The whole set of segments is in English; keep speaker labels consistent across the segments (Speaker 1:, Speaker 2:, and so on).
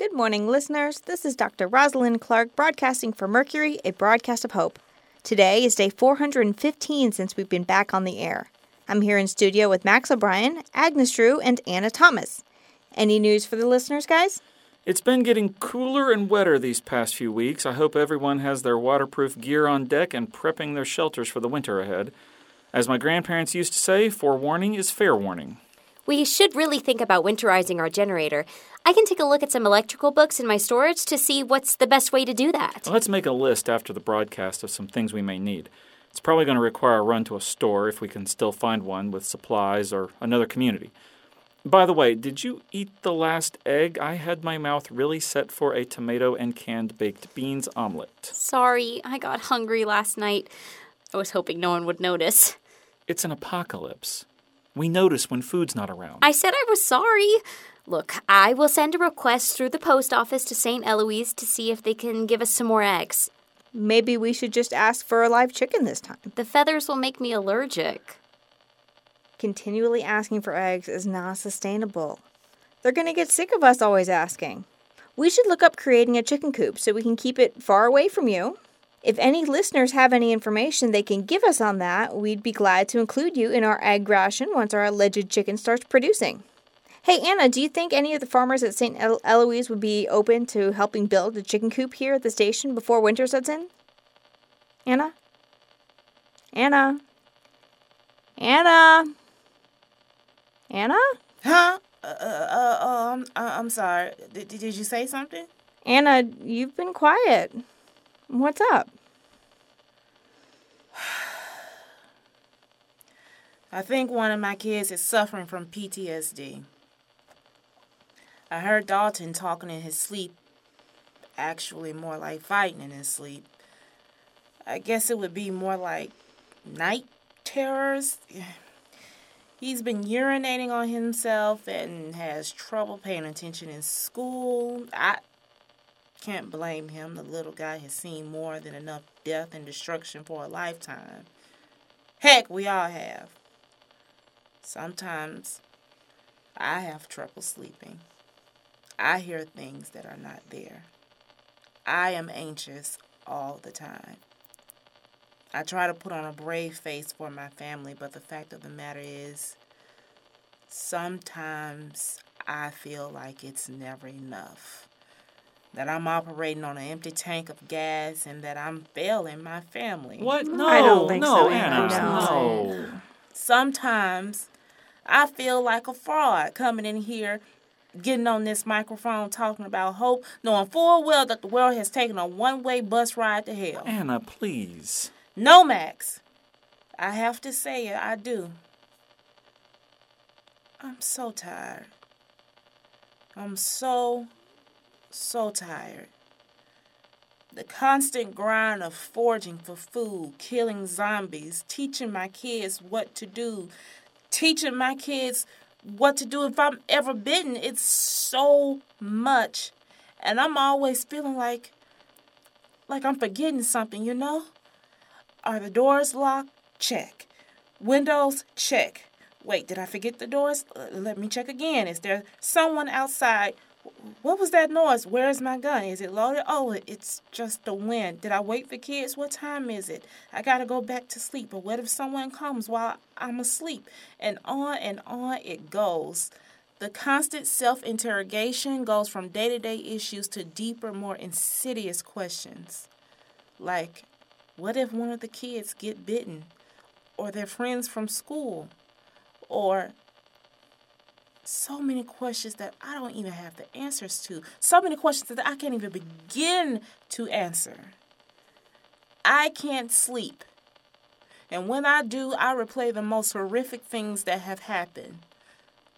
Speaker 1: Good morning, listeners. This is Dr. Rosalind Clark broadcasting for Mercury, a broadcast of hope. Today is day 415 since we've been back on the air. I'm here in studio with Max O'Brien, Agnes Drew, and Anna Thomas. Any news for the listeners, guys?
Speaker 2: It's been getting cooler and wetter these past few weeks. I hope everyone has their waterproof gear on deck and prepping their shelters for the winter ahead. As my grandparents used to say, forewarning is fair warning.
Speaker 3: We should really think about winterizing our generator. I can take a look at some electrical books in my storage to see what's the best way to do that.
Speaker 2: Let's make a list after the broadcast of some things we may need. It's probably going to require a run to a store if we can still find one with supplies or another community. By the way, did you eat the last egg? I had my mouth really set for a tomato and canned baked beans omelet.
Speaker 3: Sorry, I got hungry last night. I was hoping no one would notice.
Speaker 2: It's an apocalypse. We notice when food's not around.
Speaker 3: I said I was sorry. Look, I will send a request through the post office to St. Eloise to see if they can give us some more eggs.
Speaker 1: Maybe we should just ask for a live chicken this time.
Speaker 3: The feathers will make me allergic.
Speaker 1: Continually asking for eggs is not sustainable. They're going to get sick of us always asking. We should look up creating a chicken coop so we can keep it far away from you. If any listeners have any information they can give us on that, we'd be glad to include you in our egg ration once our alleged chicken starts producing. Hey, Anna, do you think any of the farmers at St. Eloise would be open to helping build a chicken coop here at the station before winter sets in? Anna? Anna? Anna? Anna?
Speaker 4: Huh? Uh, uh, uh, um, uh, I'm sorry. Did, did you say something?
Speaker 1: Anna, you've been quiet. What's up?
Speaker 4: I think one of my kids is suffering from PTSD. I heard Dalton talking in his sleep, actually, more like fighting in his sleep. I guess it would be more like night terrors. He's been urinating on himself and has trouble paying attention in school. I can't blame him. The little guy has seen more than enough death and destruction for a lifetime. Heck, we all have. Sometimes I have trouble sleeping. I hear things that are not there. I am anxious all the time. I try to put on a brave face for my family, but the fact of the matter is, sometimes I feel like it's never enough. That I'm operating on an empty tank of gas and that I'm failing my family.
Speaker 2: What? No,
Speaker 1: I don't think
Speaker 2: no,
Speaker 1: so,
Speaker 2: Anna,
Speaker 1: Anna.
Speaker 2: no.
Speaker 4: Sometimes I feel like a fraud coming in here, getting on this microphone talking about hope, knowing full well that the world has taken a one way bus ride to hell.
Speaker 2: Anna, please.
Speaker 4: No, Max. I have to say it, I do. I'm so tired. I'm so, so tired. The constant grind of foraging for food, killing zombies, teaching my kids what to do, teaching my kids what to do if I'm ever bitten. It's so much. And I'm always feeling like like I'm forgetting something, you know? Are the doors locked? Check. Windows? Check. Wait, did I forget the doors? Let me check again. Is there someone outside? What was that noise? Where is my gun? Is it loaded? Oh, it's just the wind. Did I wait for kids? What time is it? I gotta go back to sleep. But what if someone comes while I'm asleep? And on and on it goes. The constant self interrogation goes from day to day issues to deeper, more insidious questions. Like, what if one of the kids get bitten? Or their friends from school? Or so many questions that I don't even have the answers to. So many questions that I can't even begin to answer. I can't sleep. And when I do, I replay the most horrific things that have happened.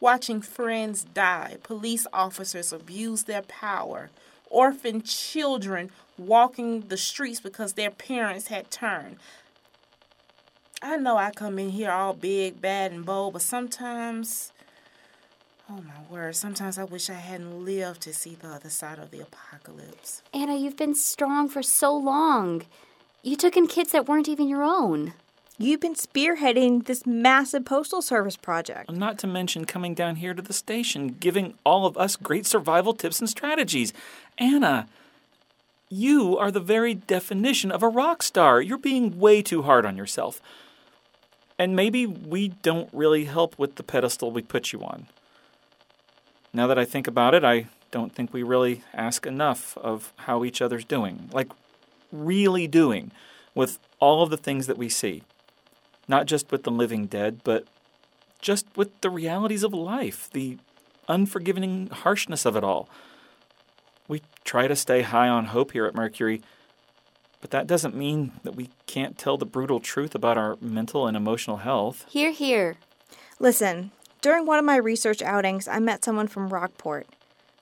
Speaker 4: Watching friends die, police officers abuse their power, orphan children walking the streets because their parents had turned. I know I come in here all big, bad, and bold, but sometimes, oh my word, sometimes I wish I hadn't lived to see the other side of the apocalypse.
Speaker 3: Anna, you've been strong for so long. You took in kids that weren't even your own.
Speaker 1: You've been spearheading this massive postal service project.
Speaker 2: Not to mention coming down here to the station, giving all of us great survival tips and strategies. Anna, you are the very definition of a rock star. You're being way too hard on yourself. And maybe we don't really help with the pedestal we put you on. Now that I think about it, I don't think we really ask enough of how each other's doing. Like, really doing with all of the things that we see. Not just with the living dead, but just with the realities of life, the unforgiving harshness of it all. We try to stay high on hope here at Mercury, but that doesn't mean that we can't tell the brutal truth about our mental and emotional health.
Speaker 3: Here, here.
Speaker 1: Listen, during one of my research outings, I met someone from Rockport.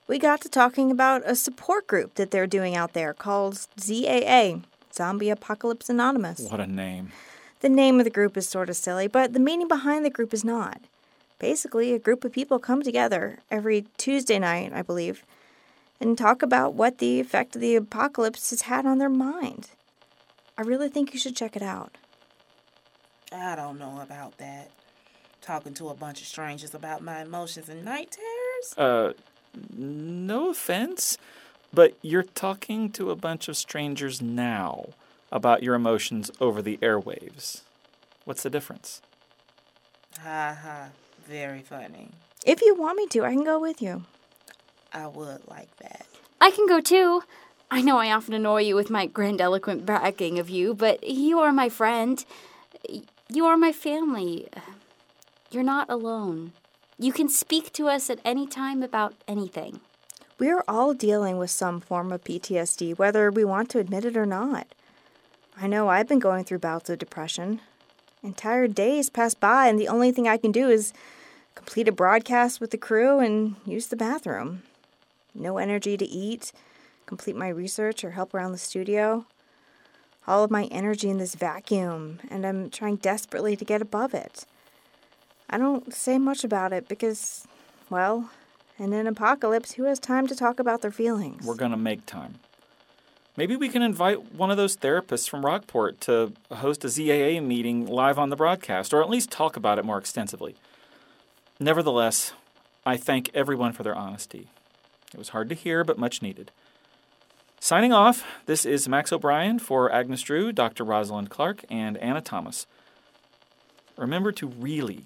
Speaker 1: We got to talking about a support group that they're doing out there called ZAA, Zombie Apocalypse Anonymous.
Speaker 2: What a name.
Speaker 1: The name of the group is sort of silly, but the meaning behind the group is not. Basically, a group of people come together every Tuesday night, I believe, and talk about what the effect of the apocalypse has had on their mind. I really think you should check it out.
Speaker 4: I don't know about that. Talking to a bunch of strangers about my emotions and night terrors?
Speaker 2: Uh, no offense, but you're talking to a bunch of strangers now about your emotions over the airwaves. What's the difference?
Speaker 4: Ha ha. Very funny.
Speaker 1: If you want me to, I can go with you.
Speaker 4: I would like that.
Speaker 3: I can go too. I know I often annoy you with my grandiloquent bragging of you, but you are my friend. You are my family. You're not alone. You can speak to us at any time about anything.
Speaker 1: We are all dealing with some form of PTSD, whether we want to admit it or not. I know I've been going through bouts of depression. Entire days pass by, and the only thing I can do is complete a broadcast with the crew and use the bathroom. No energy to eat, complete my research, or help around the studio. All of my energy in this vacuum, and I'm trying desperately to get above it. I don't say much about it because, well, in an apocalypse, who has time to talk about their feelings?
Speaker 2: We're going to make time. Maybe we can invite one of those therapists from Rockport to host a ZAA meeting live on the broadcast, or at least talk about it more extensively. Nevertheless, I thank everyone for their honesty. It was hard to hear, but much needed. Signing off, this is Max O'Brien for Agnes Drew, Dr. Rosalind Clark, and Anna Thomas. Remember to really